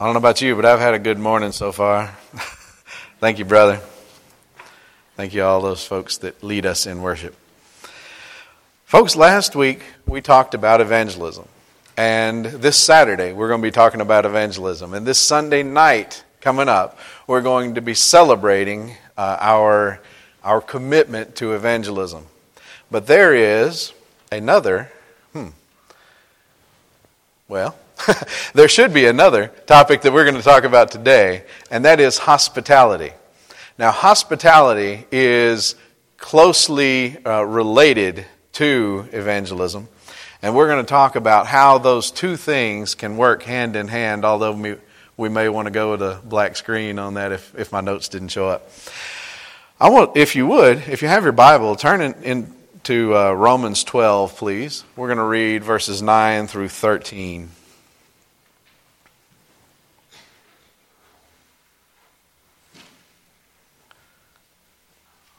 I don't know about you, but I've had a good morning so far. Thank you, brother. Thank you, all those folks that lead us in worship. Folks, last week we talked about evangelism. And this Saturday we're going to be talking about evangelism. And this Sunday night coming up, we're going to be celebrating uh, our, our commitment to evangelism. But there is another, hmm, well, there should be another topic that we're going to talk about today, and that is hospitality. Now, hospitality is closely uh, related to evangelism, and we're going to talk about how those two things can work hand in hand, although we, we may want to go with a black screen on that if, if my notes didn't show up. I want, if you would, if you have your Bible, turn in, in to uh, Romans 12, please. We're going to read verses 9 through 13.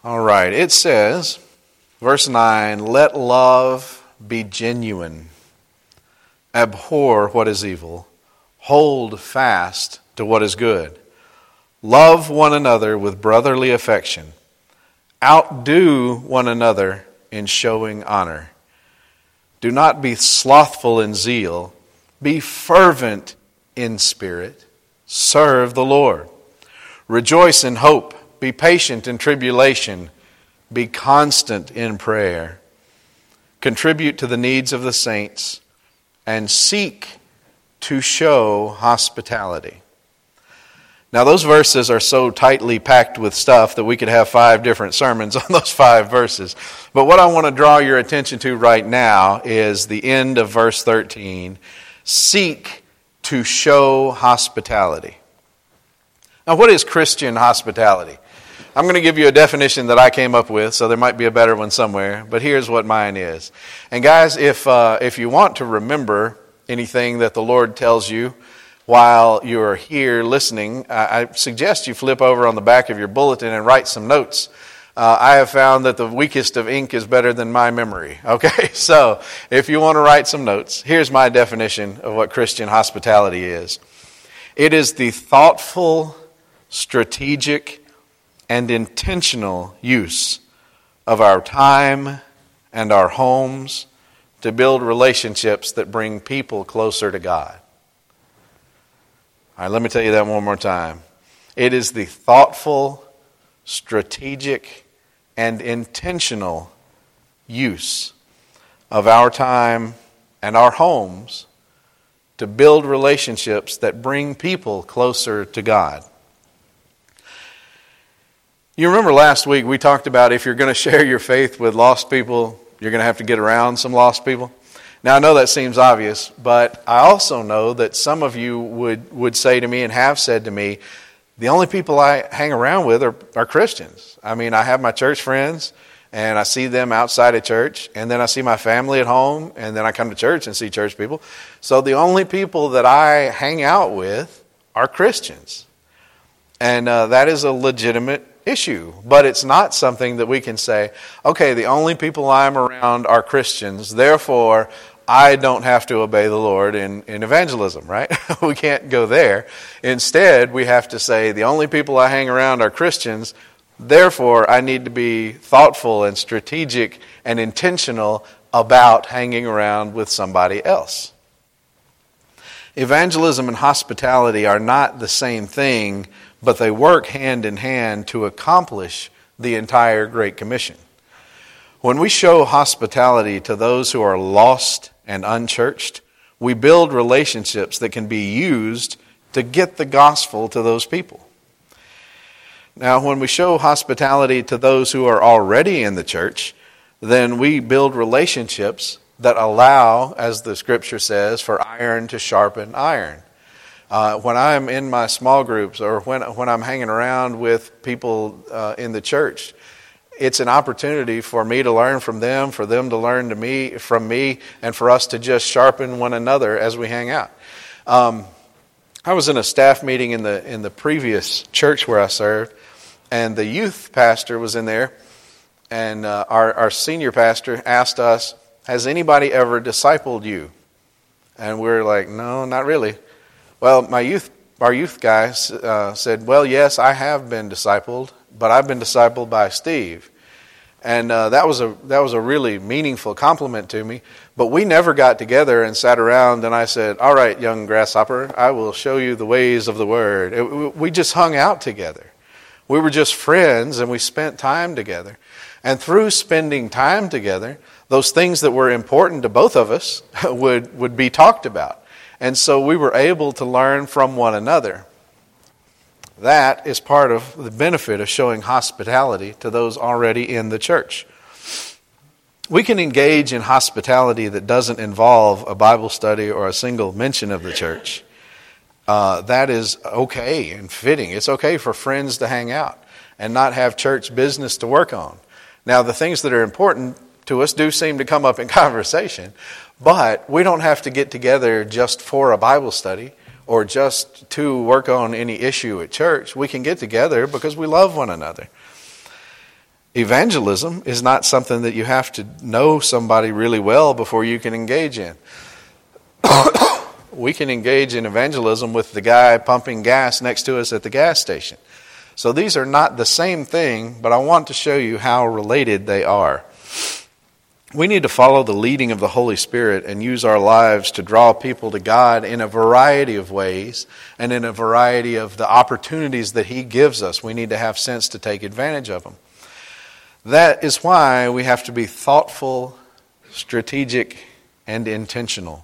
All right, it says, verse 9, let love be genuine, abhor what is evil, hold fast to what is good, love one another with brotherly affection, outdo one another in showing honor. Do not be slothful in zeal, be fervent in spirit, serve the Lord. Rejoice in hope be patient in tribulation. Be constant in prayer. Contribute to the needs of the saints and seek to show hospitality. Now, those verses are so tightly packed with stuff that we could have five different sermons on those five verses. But what I want to draw your attention to right now is the end of verse 13 seek to show hospitality. Now, what is Christian hospitality? I'm going to give you a definition that I came up with, so there might be a better one somewhere, but here's what mine is. And guys, if, uh, if you want to remember anything that the Lord tells you while you're here listening, I, I suggest you flip over on the back of your bulletin and write some notes. Uh, I have found that the weakest of ink is better than my memory. Okay, so if you want to write some notes, here's my definition of what Christian hospitality is it is the thoughtful, strategic, and intentional use of our time and our homes to build relationships that bring people closer to God. All right, let me tell you that one more time. It is the thoughtful, strategic, and intentional use of our time and our homes to build relationships that bring people closer to God. You remember last week we talked about if you're going to share your faith with lost people, you're going to have to get around some lost people. Now, I know that seems obvious, but I also know that some of you would, would say to me and have said to me, the only people I hang around with are, are Christians. I mean, I have my church friends, and I see them outside of church, and then I see my family at home, and then I come to church and see church people. So the only people that I hang out with are Christians. And uh, that is a legitimate issue, but it's not something that we can say, okay, the only people I'm around are Christians, therefore I don't have to obey the Lord in, in evangelism, right? we can't go there. Instead, we have to say, the only people I hang around are Christians, therefore I need to be thoughtful and strategic and intentional about hanging around with somebody else. Evangelism and hospitality are not the same thing but they work hand in hand to accomplish the entire Great Commission. When we show hospitality to those who are lost and unchurched, we build relationships that can be used to get the gospel to those people. Now, when we show hospitality to those who are already in the church, then we build relationships that allow, as the scripture says, for iron to sharpen iron. Uh, when I'm in my small groups or when, when I'm hanging around with people uh, in the church, it's an opportunity for me to learn from them, for them to learn to me from me, and for us to just sharpen one another as we hang out. Um, I was in a staff meeting in the in the previous church where I served, and the youth pastor was in there, and uh, our our senior pastor asked us, "Has anybody ever discipled you?" And we we're like, "No, not really." Well, my youth our youth guy uh, said, Well, yes, I have been discipled, but I've been discipled by Steve. And uh, that, was a, that was a really meaningful compliment to me. But we never got together and sat around and I said, All right, young grasshopper, I will show you the ways of the word. It, we just hung out together. We were just friends and we spent time together. And through spending time together, those things that were important to both of us would, would be talked about. And so we were able to learn from one another. That is part of the benefit of showing hospitality to those already in the church. We can engage in hospitality that doesn't involve a Bible study or a single mention of the church. Uh, that is okay and fitting. It's okay for friends to hang out and not have church business to work on. Now, the things that are important to us do seem to come up in conversation, but we don't have to get together just for a Bible study or just to work on any issue at church. We can get together because we love one another. Evangelism is not something that you have to know somebody really well before you can engage in. we can engage in evangelism with the guy pumping gas next to us at the gas station. So these are not the same thing, but I want to show you how related they are. We need to follow the leading of the Holy Spirit and use our lives to draw people to God in a variety of ways and in a variety of the opportunities that He gives us. We need to have sense to take advantage of them. That is why we have to be thoughtful, strategic, and intentional.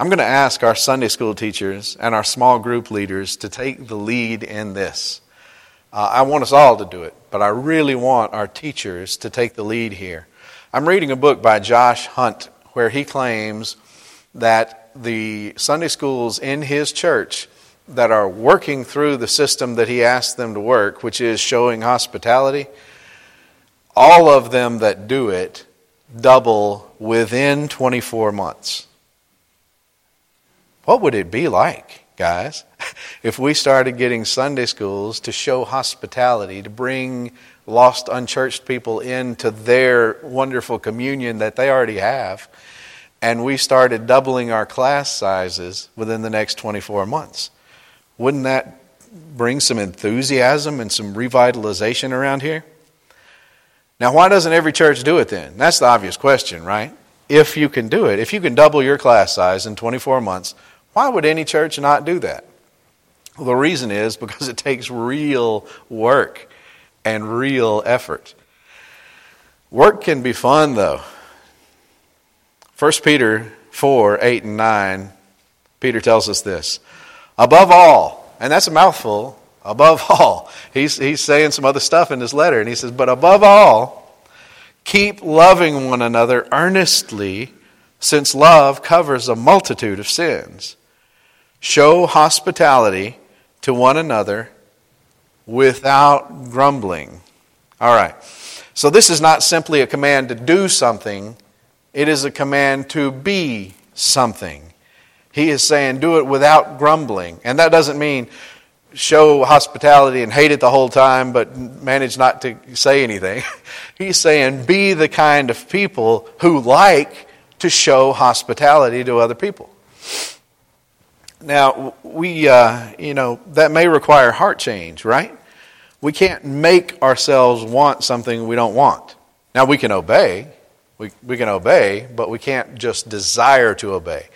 I'm going to ask our Sunday school teachers and our small group leaders to take the lead in this. Uh, I want us all to do it, but I really want our teachers to take the lead here. I'm reading a book by Josh Hunt where he claims that the Sunday schools in his church that are working through the system that he asked them to work, which is showing hospitality, all of them that do it double within 24 months. What would it be like, guys, if we started getting Sunday schools to show hospitality, to bring lost, unchurched people into their wonderful communion that they already have. And we started doubling our class sizes within the next 24 months. Wouldn't that bring some enthusiasm and some revitalization around here? Now, why doesn't every church do it then? That's the obvious question, right? If you can do it, if you can double your class size in 24 months, why would any church not do that? Well, the reason is because it takes real work and real effort. Work can be fun, though. 1 Peter 4 8 and 9, Peter tells us this. Above all, and that's a mouthful, above all, he's, he's saying some other stuff in his letter, and he says, But above all, keep loving one another earnestly, since love covers a multitude of sins. Show hospitality to one another without grumbling. All right. So this is not simply a command to do something, it is a command to be something. He is saying, do it without grumbling. And that doesn't mean show hospitality and hate it the whole time, but manage not to say anything. He's saying, be the kind of people who like to show hospitality to other people. Now, we, uh, you know, that may require heart change, right? We can't make ourselves want something we don't want. Now, we can obey. We, we can obey, but we can't just desire to obey.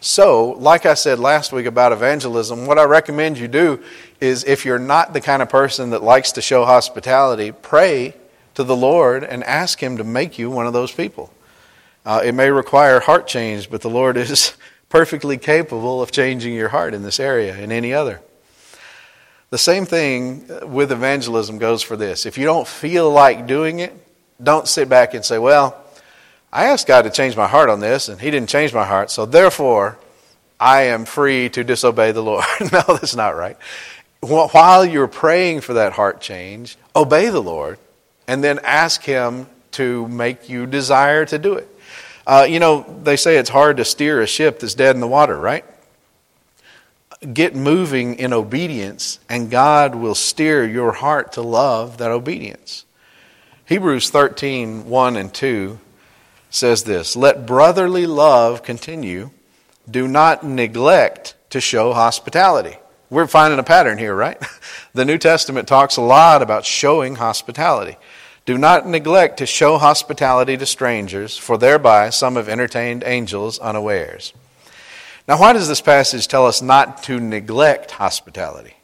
So, like I said last week about evangelism, what I recommend you do is if you're not the kind of person that likes to show hospitality, pray to the Lord and ask Him to make you one of those people. Uh, it may require heart change, but the Lord is perfectly capable of changing your heart in this area and any other. The same thing with evangelism goes for this. If you don't feel like doing it, don't sit back and say, Well, I asked God to change my heart on this, and He didn't change my heart, so therefore I am free to disobey the Lord. no, that's not right. While you're praying for that heart change, obey the Lord and then ask Him to make you desire to do it. Uh, you know, they say it's hard to steer a ship that's dead in the water, right? Get moving in obedience, and God will steer your heart to love that obedience. Hebrews 13 1 and 2 says this Let brotherly love continue. Do not neglect to show hospitality. we're finding a pattern here, right? The New Testament talks a lot about showing hospitality. Do not neglect to show hospitality to strangers, for thereby some have entertained angels unawares. Now, why does this passage tell us not to neglect hospitality?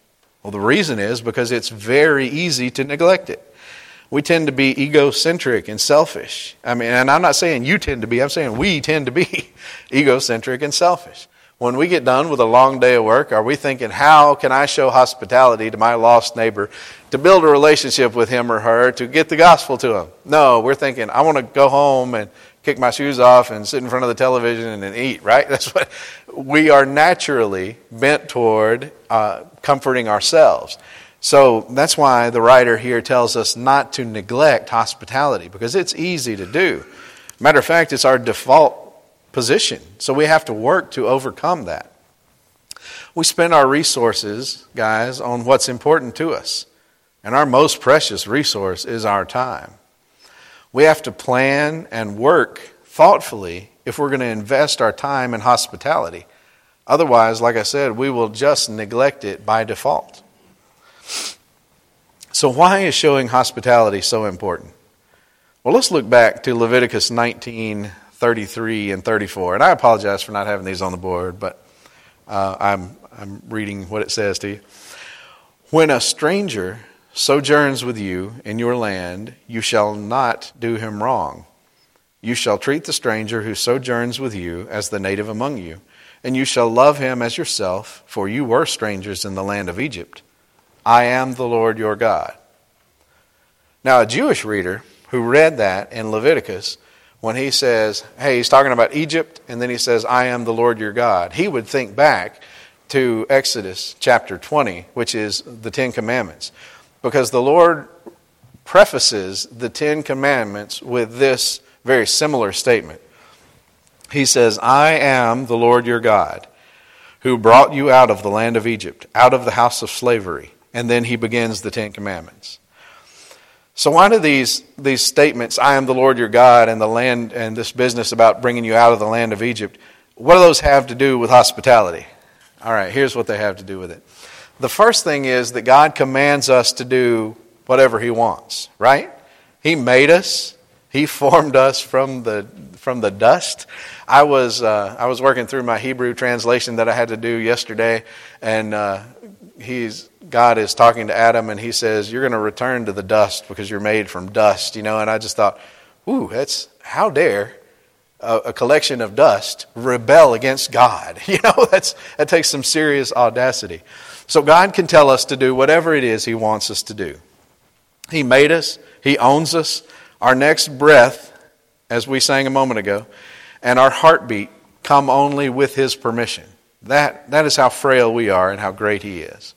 Well, the reason is because it's very easy to neglect it. We tend to be egocentric and selfish. I mean, and I'm not saying you tend to be, I'm saying we tend to be egocentric and selfish. When we get done with a long day of work, are we thinking, how can I show hospitality to my lost neighbor to build a relationship with him or her, to get the gospel to him? No, we're thinking, I want to go home and kick my shoes off and sit in front of the television and eat, right? That's what we are naturally bent toward uh, comforting ourselves. So that's why the writer here tells us not to neglect hospitality because it's easy to do. Matter of fact, it's our default position. So we have to work to overcome that. We spend our resources, guys, on what's important to us. And our most precious resource is our time. We have to plan and work thoughtfully if we're going to invest our time in hospitality. Otherwise, like I said, we will just neglect it by default. So, why is showing hospitality so important? Well, let's look back to Leviticus 19 33 and 34. And I apologize for not having these on the board, but uh, I'm, I'm reading what it says to you. When a stranger sojourns with you in your land, you shall not do him wrong. You shall treat the stranger who sojourns with you as the native among you, and you shall love him as yourself, for you were strangers in the land of Egypt. I am the Lord your God. Now, a Jewish reader who read that in Leviticus when he says, hey, he's talking about Egypt, and then he says, I am the Lord your God, he would think back to Exodus chapter 20, which is the Ten Commandments. Because the Lord prefaces the Ten Commandments with this very similar statement. He says, I am the Lord your God, who brought you out of the land of Egypt, out of the house of slavery. And then he begins the Ten Commandments. So why do these, these statements, I am the Lord your God, and the land and this business about bringing you out of the land of Egypt, what do those have to do with hospitality? All right, here's what they have to do with it. The first thing is that God commands us to do whatever He wants, right? He made us. He formed us from the from the dust. I was uh, I was working through my Hebrew translation that I had to do yesterday, and uh, he's God is talking to Adam and he says, You're going to return to the dust because you're made from dust, you know. And I just thought, Ooh, that's how dare a, a collection of dust rebel against God? You know, that's, that takes some serious audacity. So God can tell us to do whatever it is He wants us to do. He made us, He owns us. Our next breath, as we sang a moment ago, and our heartbeat come only with His permission. That, that is how frail we are and how great He is.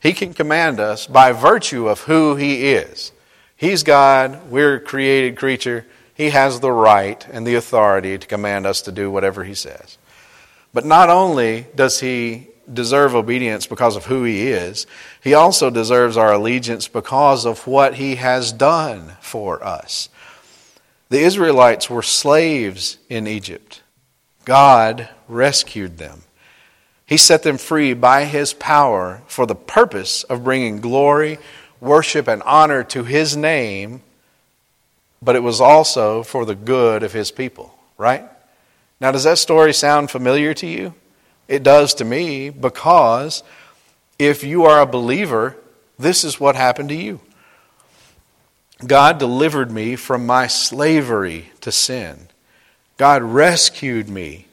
He can command us by virtue of who He is. He's God, we're a created creature. He has the right and the authority to command us to do whatever He says. But not only does He deserve obedience because of who He is, He also deserves our allegiance because of what He has done for us. The Israelites were slaves in Egypt. God rescued them. He set them free by His power for the purpose of bringing glory, worship, and honor to His name, but it was also for the good of His people, right? Now, does that story sound familiar to you? It does to me because if you are a believer, this is what happened to you. God delivered me from my slavery to sin. God rescued me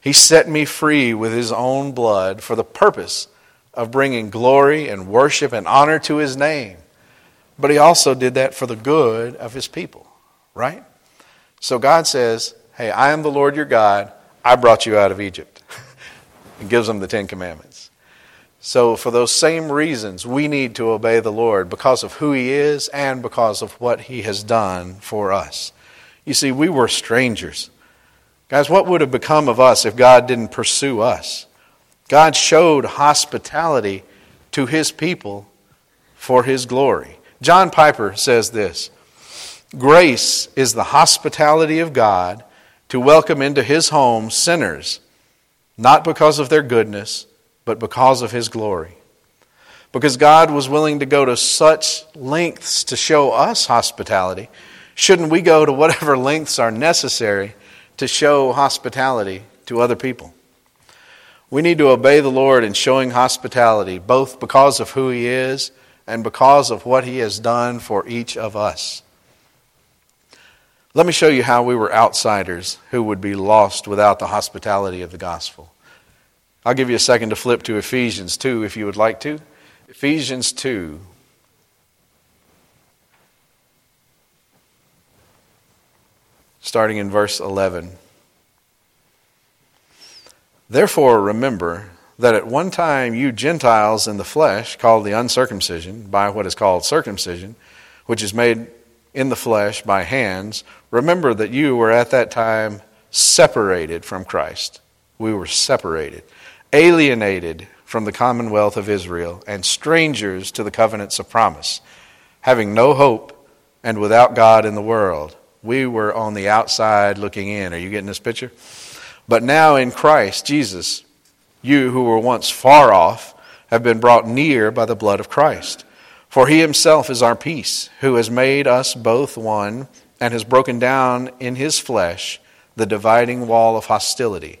he set me free with His own blood for the purpose of bringing glory and worship and honor to His name. But He also did that for the good of His people, right? So God says, Hey, I am the Lord your God. I brought you out of Egypt. And gives them the Ten Commandments. So, for those same reasons, we need to obey the Lord because of who He is and because of what He has done for us. You see, we were strangers. Guys, what would have become of us if God didn't pursue us? God showed hospitality to his people for his glory. John Piper says this Grace is the hospitality of God to welcome into his home sinners, not because of their goodness, but because of His glory. Because God was willing to go to such lengths to show us hospitality, shouldn't we go to whatever lengths are necessary to show hospitality to other people? We need to obey the Lord in showing hospitality, both because of who He is and because of what He has done for each of us. Let me show you how we were outsiders who would be lost without the hospitality of the gospel. I'll give you a second to flip to Ephesians 2 if you would like to. Ephesians 2. Starting in verse 11. Therefore, remember that at one time you Gentiles in the flesh, called the uncircumcision, by what is called circumcision, which is made in the flesh by hands, remember that you were at that time separated from Christ. We were separated, alienated from the commonwealth of Israel, and strangers to the covenants of promise, having no hope and without God in the world. We were on the outside looking in. Are you getting this picture? But now in Christ Jesus, you who were once far off have been brought near by the blood of Christ. For he himself is our peace, who has made us both one and has broken down in his flesh the dividing wall of hostility,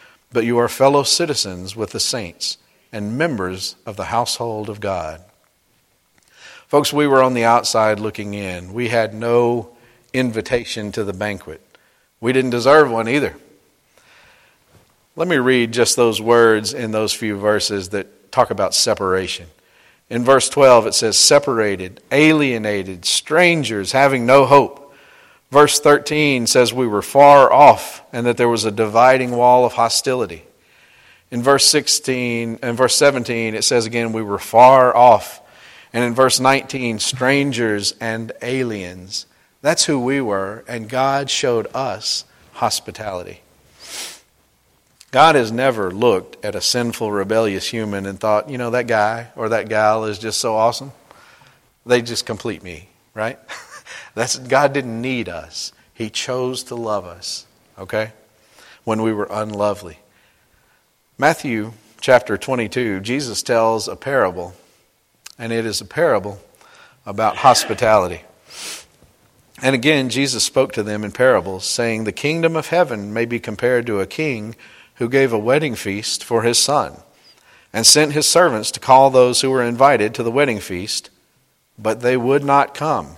but you are fellow citizens with the saints and members of the household of God. Folks, we were on the outside looking in. We had no invitation to the banquet. We didn't deserve one either. Let me read just those words in those few verses that talk about separation. In verse 12, it says, separated, alienated, strangers, having no hope. Verse 13 says we were far off and that there was a dividing wall of hostility. In verse 16 and verse 17, it says again, we were far off. And in verse 19, strangers and aliens. That's who we were, and God showed us hospitality. God has never looked at a sinful, rebellious human and thought, you know, that guy or that gal is just so awesome. They just complete me, right? That's God didn't need us. He chose to love us, okay? When we were unlovely. Matthew chapter 22, Jesus tells a parable, and it is a parable about hospitality. And again, Jesus spoke to them in parables, saying, The kingdom of heaven may be compared to a king who gave a wedding feast for his son, and sent his servants to call those who were invited to the wedding feast, but they would not come.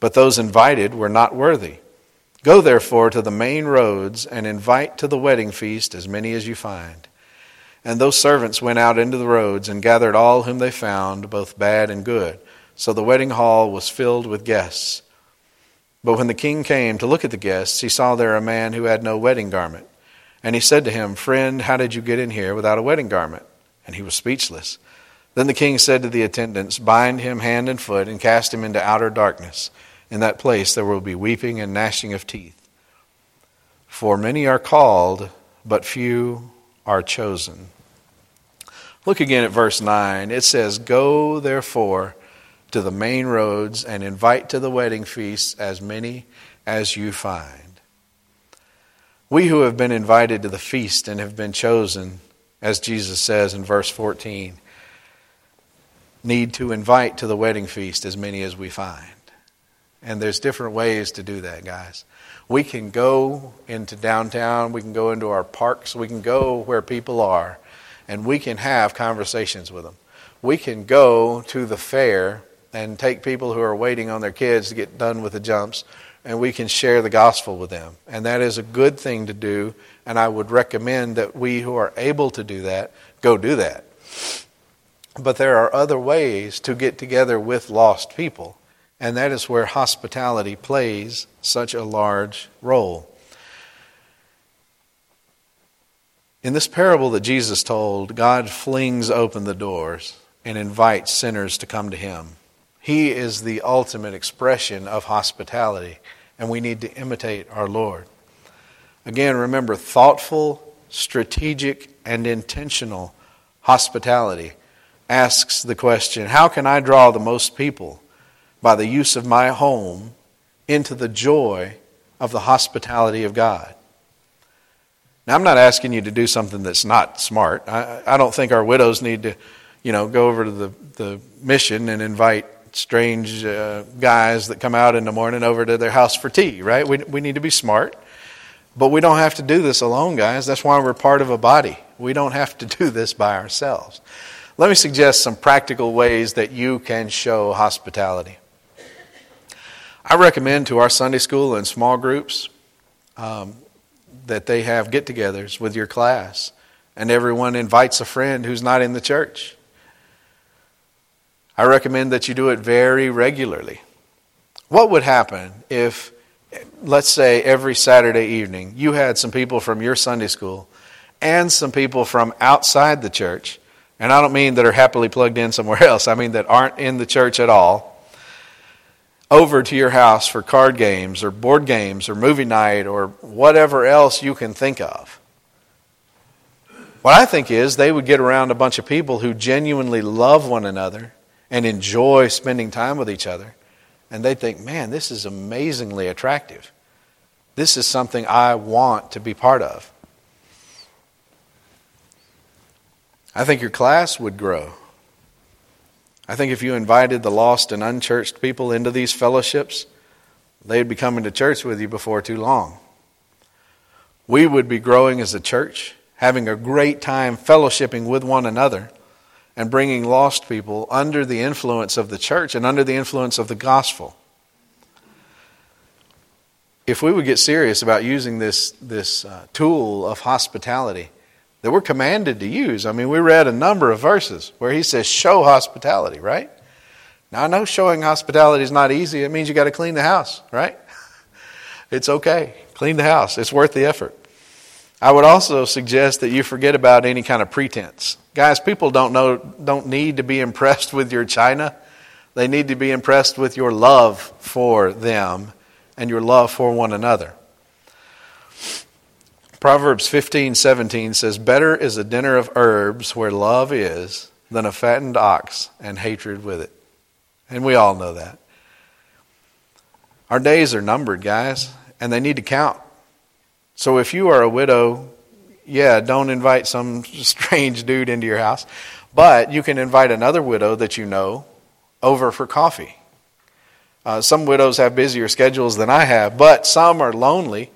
but those invited were not worthy. Go therefore to the main roads and invite to the wedding feast as many as you find. And those servants went out into the roads and gathered all whom they found, both bad and good. So the wedding hall was filled with guests. But when the king came to look at the guests, he saw there a man who had no wedding garment. And he said to him, Friend, how did you get in here without a wedding garment? And he was speechless. Then the king said to the attendants, Bind him hand and foot and cast him into outer darkness. In that place there will be weeping and gnashing of teeth. For many are called, but few are chosen. Look again at verse 9. It says, Go therefore to the main roads and invite to the wedding feast as many as you find. We who have been invited to the feast and have been chosen, as Jesus says in verse 14, need to invite to the wedding feast as many as we find. And there's different ways to do that, guys. We can go into downtown, we can go into our parks, we can go where people are and we can have conversations with them. We can go to the fair and take people who are waiting on their kids to get done with the jumps, and we can share the gospel with them. And that is a good thing to do, and I would recommend that we who are able to do that go do that. But there are other ways to get together with lost people, and that is where hospitality plays such a large role. In this parable that Jesus told, God flings open the doors and invites sinners to come to Him. He is the ultimate expression of hospitality, and we need to imitate our Lord. Again, remember thoughtful, strategic, and intentional hospitality asks the question how can I draw the most people by the use of my home into the joy of the hospitality of God? Now, I'm not asking you to do something that's not smart. I, I don't think our widows need to, you know, go over to the, the mission and invite strange uh, guys that come out in the morning over to their house for tea, right? We, we need to be smart. But we don't have to do this alone, guys. That's why we're part of a body. We don't have to do this by ourselves. Let me suggest some practical ways that you can show hospitality. I recommend to our Sunday school and small groups um, that they have get togethers with your class, and everyone invites a friend who's not in the church. I recommend that you do it very regularly. What would happen if, let's say, every Saturday evening you had some people from your Sunday school and some people from outside the church and I don't mean that are happily plugged in somewhere else, I mean that aren't in the church at all, over to your house for card games or board games or movie night or whatever else you can think of. What I think is they would get around a bunch of people who genuinely love one another and enjoy spending time with each other. And they'd think, man, this is amazingly attractive. This is something I want to be part of. I think your class would grow. I think if you invited the lost and unchurched people into these fellowships, they'd be coming to church with you before too long. We would be growing as a church, having a great time fellowshipping with one another and bringing lost people under the influence of the church and under the influence of the gospel. If we would get serious about using this, this uh, tool of hospitality, that we're commanded to use. I mean, we read a number of verses where he says, show hospitality, right? Now, I know showing hospitality is not easy. It means you got to clean the house, right? It's okay. Clean the house, it's worth the effort. I would also suggest that you forget about any kind of pretense. Guys, people don't know don't need to be impressed with your china. They need to be impressed with your love for them and your love for one another. Proverbs 15, 17 says, Better is a dinner of herbs where love is than a fattened ox and hatred with it. And we all know that. Our days are numbered, guys, and they need to count. So if you are a widow, yeah, don't invite some strange dude into your house, but you can invite another widow that you know over for coffee. Uh, some widows have busier schedules than I have, but some are lonely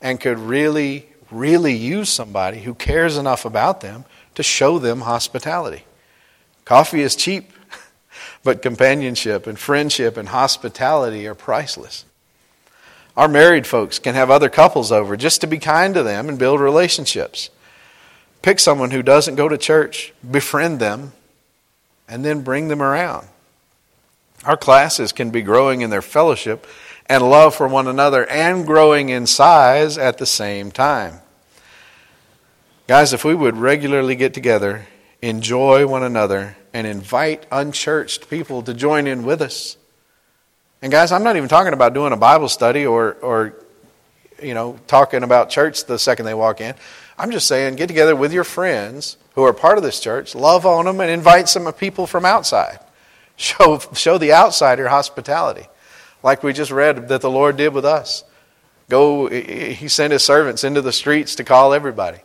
and could really really use somebody who cares enough about them to show them hospitality. Coffee is cheap, but companionship and friendship and hospitality are priceless. Our married folks can have other couples over just to be kind to them and build relationships. Pick someone who doesn't go to church, befriend them, and then bring them around. Our classes can be growing in their fellowship and love for one another and growing in size at the same time. Guys, if we would regularly get together, enjoy one another, and invite unchurched people to join in with us. And guys, I'm not even talking about doing a Bible study or, or you know, talking about church the second they walk in. I'm just saying, get together with your friends who are part of this church, love on them, and invite some people from outside. Show, show the outsider hospitality like we just read that the Lord did with us. Go, he sent his servants into the streets to call everybody.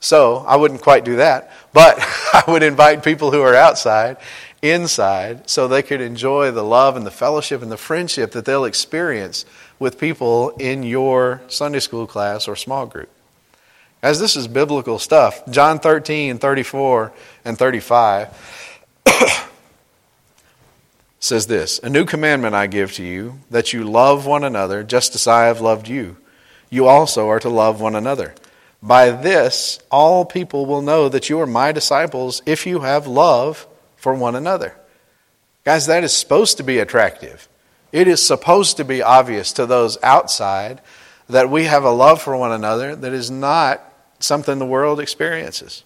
So I wouldn't quite do that, but I would invite people who are outside, inside, so they could enjoy the love and the fellowship and the friendship that they'll experience with people in your Sunday school class or small group. As this is biblical stuff. John 13, 34, and 35 says this A new commandment I give to you, that you love one another just as I have loved you. You also are to love one another. By this, all people will know that you are my disciples if you have love for one another. Guys, that is supposed to be attractive. It is supposed to be obvious to those outside that we have a love for one another that is not something the world experiences.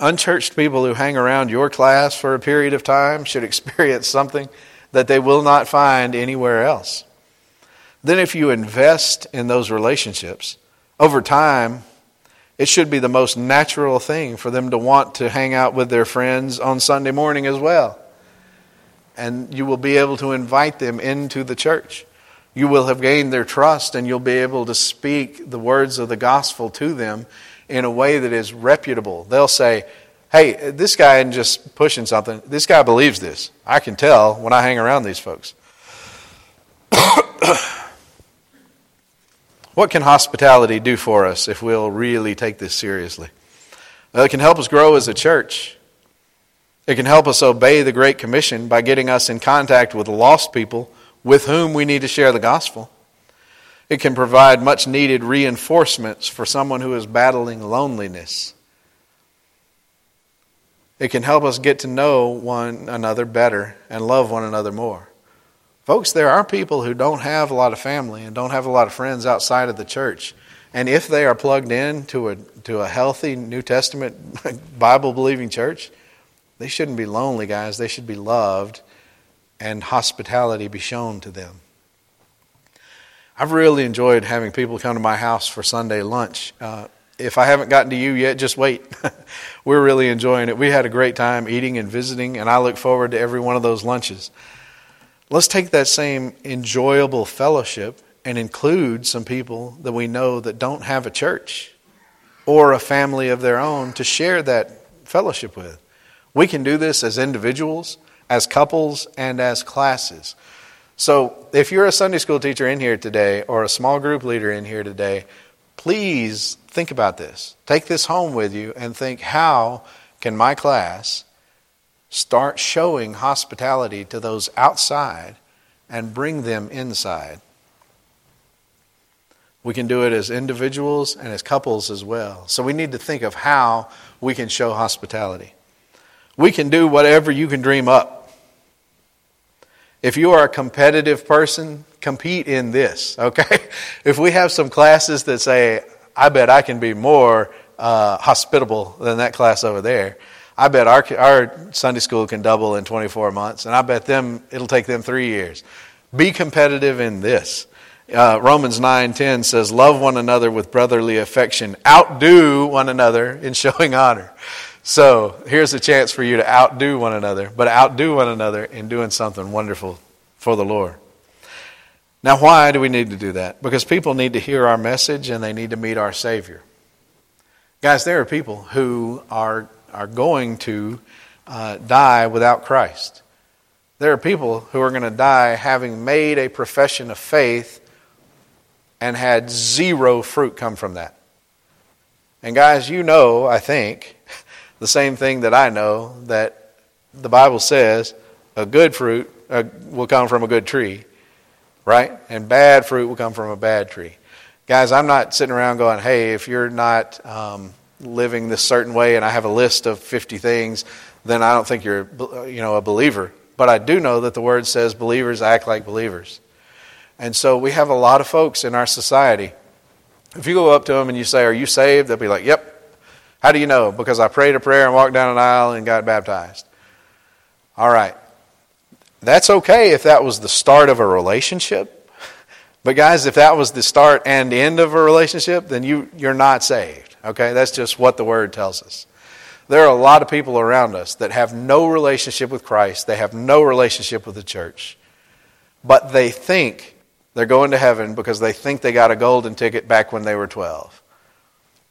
Unchurched people who hang around your class for a period of time should experience something that they will not find anywhere else. Then, if you invest in those relationships, over time, it should be the most natural thing for them to want to hang out with their friends on Sunday morning as well. And you will be able to invite them into the church. You will have gained their trust, and you'll be able to speak the words of the gospel to them in a way that is reputable. They'll say, Hey, this guy isn't just pushing something. This guy believes this. I can tell when I hang around these folks. What can hospitality do for us if we'll really take this seriously? Well, it can help us grow as a church. It can help us obey the Great Commission by getting us in contact with lost people with whom we need to share the gospel. It can provide much needed reinforcements for someone who is battling loneliness. It can help us get to know one another better and love one another more. Folks, there are people who don't have a lot of family and don't have a lot of friends outside of the church. And if they are plugged in to a, to a healthy New Testament Bible believing church, they shouldn't be lonely, guys. They should be loved and hospitality be shown to them. I've really enjoyed having people come to my house for Sunday lunch. Uh, if I haven't gotten to you yet, just wait. We're really enjoying it. We had a great time eating and visiting, and I look forward to every one of those lunches. Let's take that same enjoyable fellowship and include some people that we know that don't have a church or a family of their own to share that fellowship with. We can do this as individuals, as couples, and as classes. So, if you're a Sunday school teacher in here today or a small group leader in here today, please think about this. Take this home with you and think how can my class Start showing hospitality to those outside and bring them inside. We can do it as individuals and as couples as well. So we need to think of how we can show hospitality. We can do whatever you can dream up. If you are a competitive person, compete in this, okay? If we have some classes that say, I bet I can be more uh, hospitable than that class over there, I bet our, our Sunday school can double in 24 months, and I bet them it'll take them three years. Be competitive in this. Uh, Romans 9:10 says, "Love one another with brotherly affection. Outdo one another in showing honor." So here's a chance for you to outdo one another, but outdo one another in doing something wonderful for the Lord. Now, why do we need to do that? Because people need to hear our message and they need to meet our Savior. Guys, there are people who are are going to uh, die without Christ. There are people who are going to die having made a profession of faith and had zero fruit come from that. And guys, you know, I think, the same thing that I know that the Bible says a good fruit uh, will come from a good tree, right? And bad fruit will come from a bad tree. Guys, I'm not sitting around going, hey, if you're not um, living this certain way and I have a list of 50 things, then I don't think you're you know a believer. But I do know that the word says believers act like believers. And so we have a lot of folks in our society. If you go up to them and you say, "Are you saved?" they'll be like, "Yep." How do you know? Because I prayed a prayer and walked down an aisle and got baptized. All right. That's okay if that was the start of a relationship. But guys, if that was the start and end of a relationship, then you, you're not saved. Okay, that's just what the word tells us. There are a lot of people around us that have no relationship with Christ, they have no relationship with the church, but they think they're going to heaven because they think they got a golden ticket back when they were 12.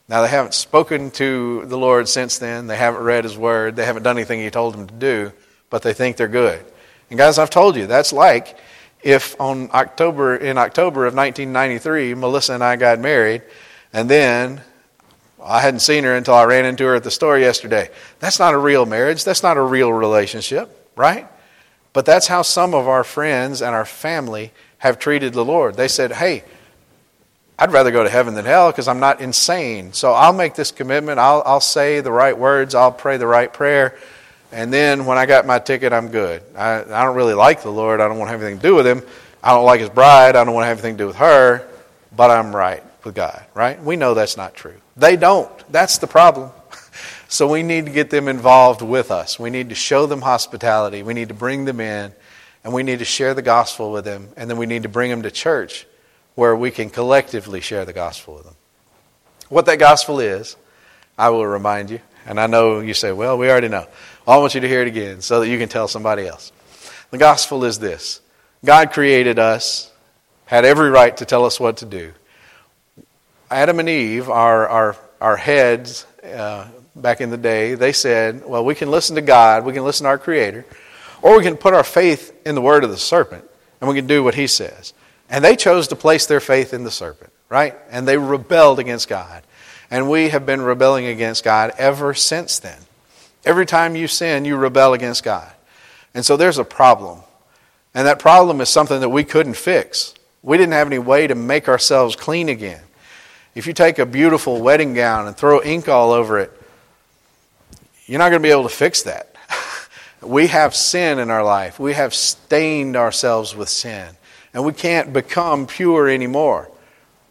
Now, they haven't spoken to the Lord since then. They haven't read His Word. They haven't done anything He told them to do, but they think they're good. And, guys, I've told you, that's like if on October, in October of 1993, Melissa and I got married, and then I hadn't seen her until I ran into her at the store yesterday. That's not a real marriage. That's not a real relationship, right? But that's how some of our friends and our family have treated the Lord. They said, hey, I'd rather go to heaven than hell because I'm not insane. So I'll make this commitment. I'll, I'll say the right words. I'll pray the right prayer. And then when I got my ticket, I'm good. I, I don't really like the Lord. I don't want to have anything to do with him. I don't like his bride. I don't want to have anything to do with her. But I'm right with God, right? We know that's not true. They don't. That's the problem. so we need to get them involved with us. We need to show them hospitality. We need to bring them in. And we need to share the gospel with them. And then we need to bring them to church where we can collectively share the gospel with them. What that gospel is, I will remind you. And I know you say, well, we already know. I want you to hear it again so that you can tell somebody else. The gospel is this God created us, had every right to tell us what to do. Adam and Eve, our, our, our heads uh, back in the day, they said, well, we can listen to God, we can listen to our Creator, or we can put our faith in the word of the serpent, and we can do what he says. And they chose to place their faith in the serpent, right? And they rebelled against God. And we have been rebelling against God ever since then. Every time you sin, you rebel against God. And so there's a problem. And that problem is something that we couldn't fix. We didn't have any way to make ourselves clean again. If you take a beautiful wedding gown and throw ink all over it, you're not going to be able to fix that. we have sin in our life. We have stained ourselves with sin and we can't become pure anymore.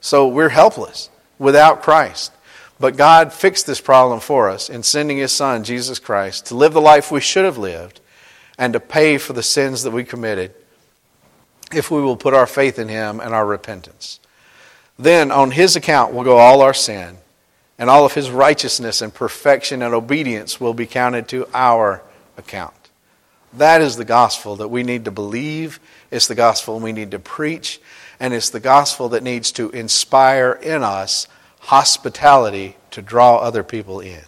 So we're helpless without Christ. But God fixed this problem for us in sending His Son, Jesus Christ, to live the life we should have lived and to pay for the sins that we committed if we will put our faith in Him and our repentance. Then, on His account, will go all our sin, and all of His righteousness and perfection and obedience will be counted to our account. That is the gospel that we need to believe. It's the gospel we need to preach. And it's the gospel that needs to inspire in us hospitality to draw other people in.